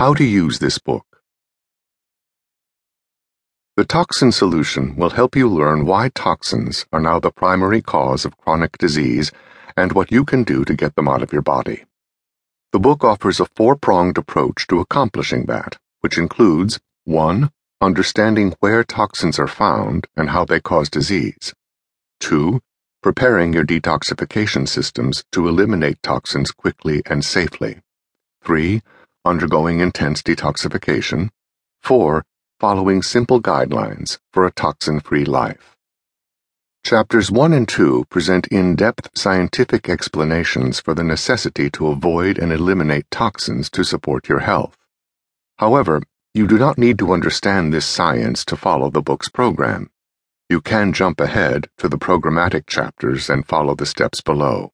How to use this book. The Toxin Solution will help you learn why toxins are now the primary cause of chronic disease and what you can do to get them out of your body. The book offers a four pronged approach to accomplishing that, which includes 1. Understanding where toxins are found and how they cause disease, 2 preparing your detoxification systems to eliminate toxins quickly and safely. 3. Undergoing intense detoxification. 4. Following simple guidelines for a toxin free life. Chapters 1 and 2 present in depth scientific explanations for the necessity to avoid and eliminate toxins to support your health. However, you do not need to understand this science to follow the book's program. You can jump ahead to the programmatic chapters and follow the steps below.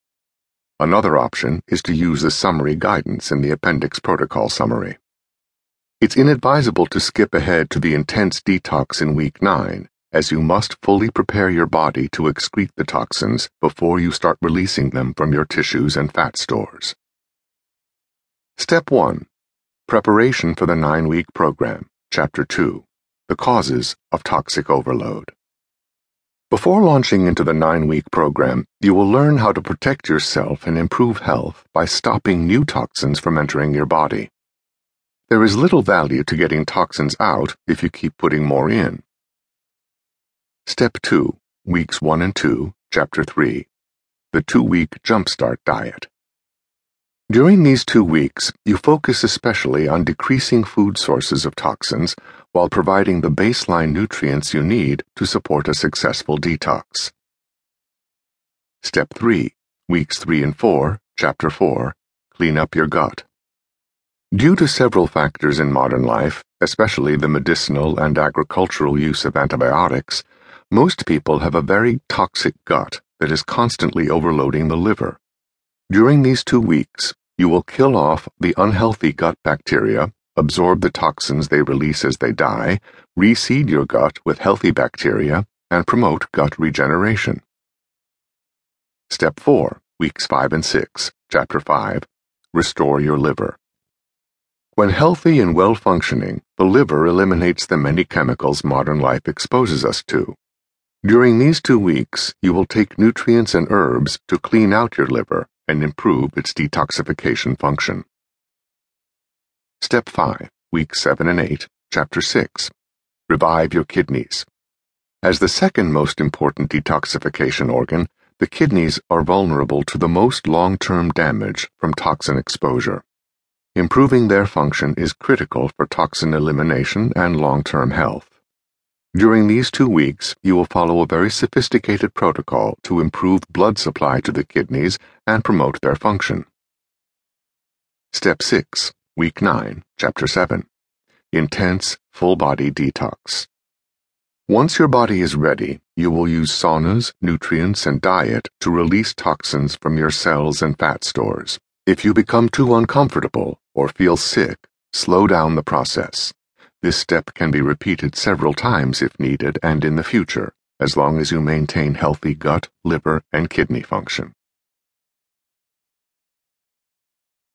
Another option is to use the summary guidance in the appendix protocol summary. It's inadvisable to skip ahead to the intense detox in week 9, as you must fully prepare your body to excrete the toxins before you start releasing them from your tissues and fat stores. Step 1 Preparation for the 9 week program, Chapter 2 The Causes of Toxic Overload. Before launching into the nine week program, you will learn how to protect yourself and improve health by stopping new toxins from entering your body. There is little value to getting toxins out if you keep putting more in. Step 2, Weeks 1 and 2, Chapter 3 The Two Week Jumpstart Diet. During these two weeks, you focus especially on decreasing food sources of toxins while providing the baseline nutrients you need to support a successful detox. Step 3, Weeks 3 and 4, Chapter 4 Clean up your gut. Due to several factors in modern life, especially the medicinal and agricultural use of antibiotics, most people have a very toxic gut that is constantly overloading the liver. During these two weeks, you will kill off the unhealthy gut bacteria, absorb the toxins they release as they die, reseed your gut with healthy bacteria, and promote gut regeneration. Step 4, Weeks 5 and 6, Chapter 5 Restore your liver. When healthy and well functioning, the liver eliminates the many chemicals modern life exposes us to. During these two weeks, you will take nutrients and herbs to clean out your liver and improve its detoxification function. Step 5, Week 7 and 8, Chapter 6 Revive your kidneys. As the second most important detoxification organ, the kidneys are vulnerable to the most long term damage from toxin exposure. Improving their function is critical for toxin elimination and long term health. During these two weeks, you will follow a very sophisticated protocol to improve blood supply to the kidneys and promote their function. Step 6, Week 9, Chapter 7 Intense, full body detox. Once your body is ready, you will use saunas, nutrients, and diet to release toxins from your cells and fat stores. If you become too uncomfortable or feel sick, slow down the process. This step can be repeated several times if needed and in the future, as long as you maintain healthy gut, liver, and kidney function.